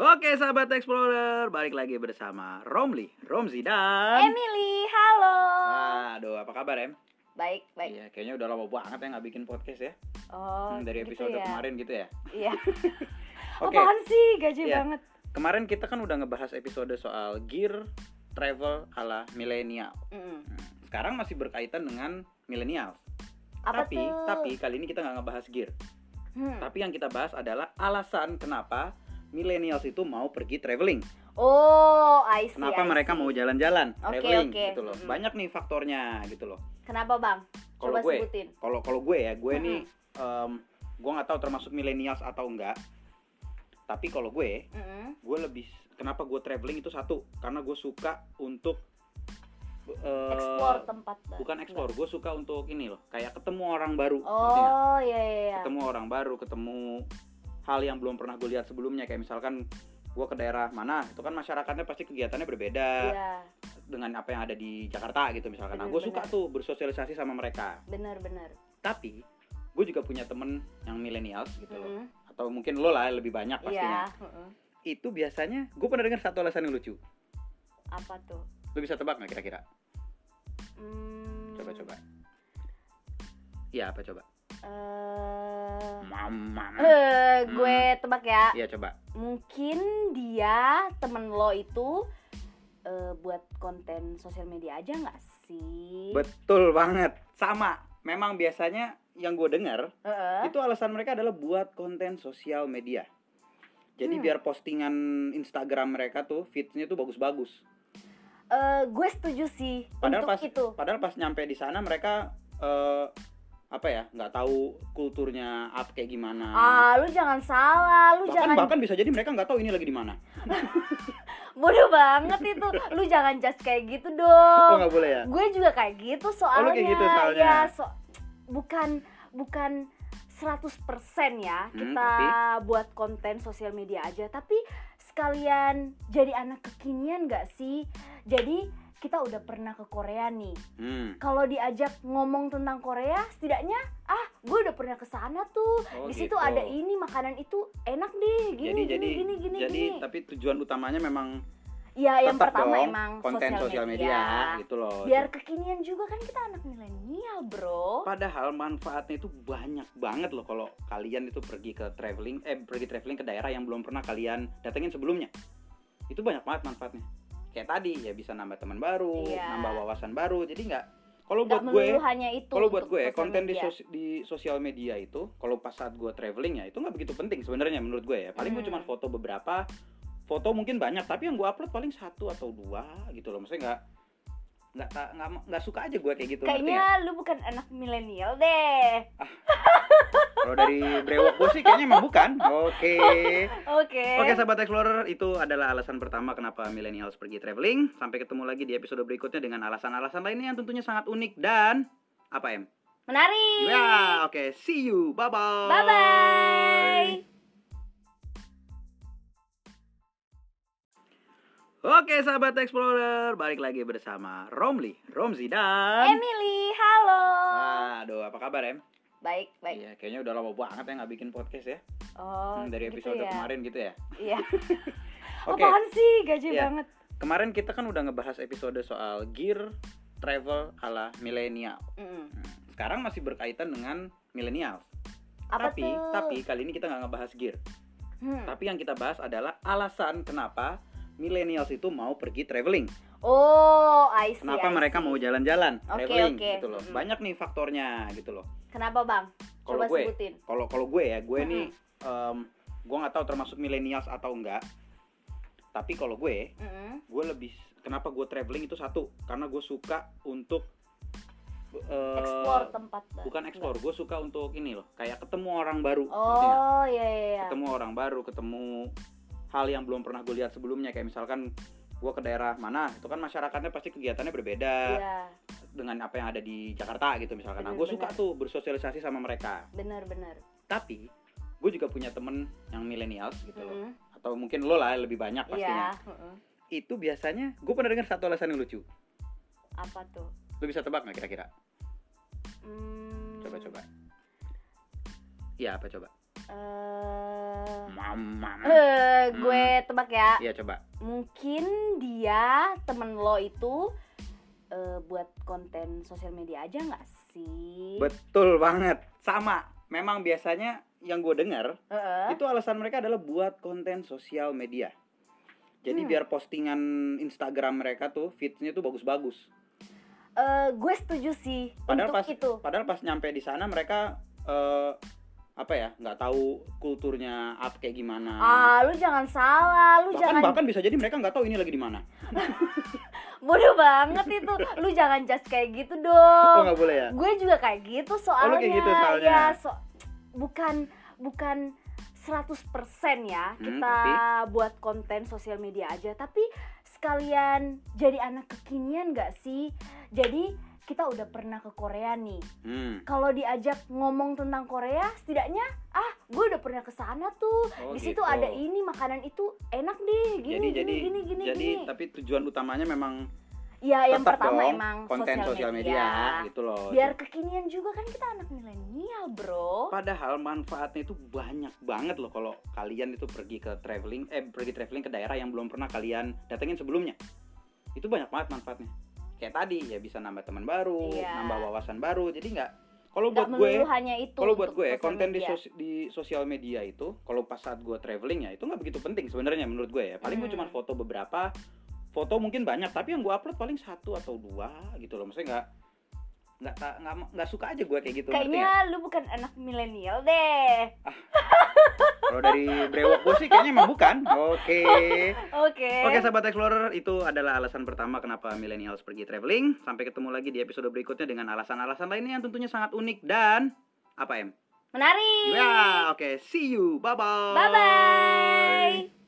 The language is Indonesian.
Oke sahabat Explorer, balik lagi bersama Romli, Romzi dan Emily, halo. Aduh, apa kabar Em? Baik, baik. Iya, kayaknya udah lama banget ya nggak bikin podcast ya Oh, Hmm, Dari gitu episode ya. kemarin gitu ya Iya. Oke, Apaan sih? Gaji Iya. banget. kemarin kita kan udah ngebahas episode soal gear travel ala milenial Mm. Hmm, Sekarang masih berkaitan dengan milenial Tapi, tuh? tapi kali ini kita nggak ngebahas gear Hmm. Tapi yang kita bahas adalah alasan kenapa millennials itu mau pergi traveling Oh, I see. Kenapa I mereka see. mau jalan-jalan, Oke, traveling oke. gitu loh. Mm-mm. Banyak nih faktornya gitu loh. Kenapa, Bang? Kalau Coba gue, sebutin. kalau kalau gue ya, gue Mm-mm. nih em, gue nggak tahu termasuk millennials atau enggak. Tapi kalau gue, Mm-mm. gue lebih kenapa gue traveling itu satu, karena gue suka untuk eh, Explore tempat. Bukan explore, gue suka untuk ini loh, kayak ketemu orang baru. Oh, iya iya iya. ketemu orang baru, ketemu hal yang belum pernah gue lihat sebelumnya kayak misalkan gue ke daerah mana, itu kan masyarakatnya pasti kegiatannya berbeda Iya, dengan apa yang ada di Jakarta gitu misalkan. Nah, Bener, gue suka tuh bersosialisasi sama mereka. benar-benar. Tapi gue juga punya temen yang millennials gitu loh, Mm-mm. atau mungkin lo lah lebih banyak Iya. pastinya. mm-mm. Itu biasanya gue pernah dengar satu alasan yang lucu. Apa tuh? Lo bisa tebak nggak kira-kira? Hmm, Coba coba. Iya apa coba? Eh, Mama. eh, gue tebak ya. Iya coba. mungkin dia temen lo itu eh, buat konten sosial media aja nggak sih? Betul banget. Sama. Memang biasanya yang gue dengar Heeh. itu alasan mereka adalah buat konten sosial media. Jadi Hmm. biar postingan Instagram mereka tuh feeds-nya tuh bagus-bagus. Eh, gue setuju sih Padahal untuk pas itu. padahal pas nyampe di sana mereka eh, apa ya nggak tahu kulturnya apa kayak gimana. Ah, lu jangan salah, lu bahkan jangan bahkan bisa jadi mereka nggak tahu ini lagi di mana. bodoh banget itu. Lu jangan judge kayak gitu Oh dong. nggak boleh ya? gue juga kayak gitu soalnya. kayak gitu soalnya. Ya, so- bukan bukan 100% ya Hmm, kita buat konten sosial media aja, tapi sekalian jadi anak kekinian gak sih? Jadi kita udah pernah ke Korea nih. Hmm. Kalau diajak ngomong tentang Korea, setidaknya ah, gue udah pernah ke sana tuh. Oh, Di situ gitu. ada ini makanan itu enak deh, gini jadi gini jadi gini gini jadi gini. tapi tujuan utamanya memang Ya, yang tetap pertama dong emang konten sosial media, gitu loh. Biar kekinian juga kan kita anak milenial, Bro. Padahal manfaatnya itu banyak banget loh kalau kalian itu pergi ke traveling, eh pergi traveling ke daerah yang belum pernah kalian datengin sebelumnya. Itu banyak banget manfaatnya. Kayak tadi ya bisa nambah teman baru, Iya. nambah wawasan baru. Jadi nggak kalau buat gue, hanya itu. kalau buat gue konten di, media. sos- di sosial media itu, kalau pas saat gue traveling ya itu nggak begitu penting sebenarnya menurut gue ya. Paling gue Hmm. cuma foto beberapa, foto mungkin banyak, tapi yang gue upload paling satu atau dua gitu loh. Maksudnya nggak nggak nggak nggak suka aja gue kayak gitu. Kayaknya lu bukan anak milenial deh. Kalau dari brewok gue sih kayaknya emang bukan. Oke. Oke. Oke sahabat Explorer, itu adalah alasan pertama kenapa millennials pergi traveling. Sampai ketemu lagi di episode berikutnya dengan alasan-alasan lainnya yang tentunya sangat unik dan apa em? Menarik. Ya, oke, see you, bye bye. Bye bye. Oke sahabat Explorer, balik lagi bersama Romli, Romzi dan Emily, halo. Aduh, apa kabar em? Baik, baik. Iya, kayaknya udah lama banget ya nggak bikin podcast ya. Oh, Hmm, dari gitu episode ya. kemarin gitu ya. Iya. Oke. Apaan sih? Gaji Iya. banget. Kemarin kita kan udah ngebahas episode soal gear travel ala milenial. Mm. Sekarang masih berkaitan dengan milenial. Tapi tuh? tapi kali ini kita nggak ngebahas gear. Hmm. Tapi yang kita bahas adalah alasan kenapa millennials itu mau pergi traveling. Oh, I see. Kenapa I mereka see. mau jalan-jalan, Oke, traveling oke. gitu loh. Mm-mm. Banyak nih faktornya gitu loh. Kenapa, Bang? Kalau Coba gue, sebutin. kalau kalau gue ya, gue Mm-mm. nih em, gue nggak tahu termasuk millennials atau enggak. Tapi kalau gue, Mm-mm. gue lebih kenapa gue traveling itu satu, karena gue suka untuk eh, Explore tempat. Bukan explore, gue suka untuk ini loh, kayak ketemu orang baru. Oh, iya iya iya. ketemu orang baru, ketemu hal yang belum pernah gue lihat sebelumnya kayak misalkan gue ke daerah mana, itu kan masyarakatnya pasti kegiatannya berbeda Iya, dengan apa yang ada di Jakarta gitu misalkan. Nah, gue suka tuh bersosialisasi sama mereka. benar-benar. Tapi gue juga punya temen yang millennials gitu loh, Mm. atau mungkin lo lah lebih banyak Iya, pastinya. mm-mm. Itu biasanya gue pernah dengar satu alasan yang lucu. Apa tuh? Lo bisa tebak nggak kira-kira? Hmm, Coba coba. Iya apa coba? Eh, Mama. eh, gue tebak ya. Iya coba. Mungkin dia temen lo itu eh, buat konten sosial media aja nggak sih? Betul banget. Sama. Memang biasanya yang gue dengar Heeh. itu alasan mereka adalah buat konten sosial media. Jadi Hmm. biar postingan Instagram mereka tuh feedsnya tuh bagus-bagus. Eh, gue setuju sih Padahal untuk pas itu. padahal pas nyampe di sana mereka eh, apa ya nggak tahu kulturnya apa kayak gimana. Ah, lu jangan salah, lu bahkan jangan bahkan bisa jadi mereka nggak tahu ini lagi di mana. bodoh banget itu. Lu jangan judge kayak gitu Oh dong. nggak boleh ya? gue juga kayak gitu soalnya. kayak gitu soalnya. Ya, so, bukan bukan 100% ya Hmm, kita buat konten sosial media aja, tapi sekalian jadi anak kekinian gak sih? Jadi kita udah pernah ke Korea nih. Hmm. Kalau diajak ngomong tentang Korea, setidaknya ah, gue udah pernah ke sana tuh. Oh, Di situ gitu. ada ini makanan itu enak deh, gini jadi gini jadi gini gini jadi gini. tapi tujuan utamanya memang Ya, yang pertama dong emang konten sosial media, gitu loh. biar kekinian juga kan kita anak milenial bro Padahal manfaatnya itu banyak banget loh kalau kalian itu pergi ke traveling, eh pergi traveling ke daerah yang belum pernah kalian datengin sebelumnya. Itu banyak banget manfaatnya. Kayak tadi ya bisa nambah teman baru, Iya. nambah wawasan baru. Jadi nggak kalau buat gue, hanya itu kalau buat gue konten di sos- di sosial media itu, kalau pas saat gue traveling ya itu nggak begitu penting sebenarnya menurut gue ya. Paling gue Hmm. cuma foto beberapa, foto mungkin banyak, tapi yang gue upload paling satu atau dua gitu loh. Maksudnya nggak nggak nggak nggak suka aja gue kayak gitu. kayaknya lu bukan anak milenial deh Kalau dari brewok gue sih kayaknya emang bukan. Oke. oke Oke sahabat Explorer, itu adalah alasan pertama kenapa millennials pergi traveling. Sampai ketemu lagi di episode berikutnya dengan alasan-alasan lainnya yang tentunya sangat unik dan apa em? menarik Ya, oke. See you. Bye bye. bye bye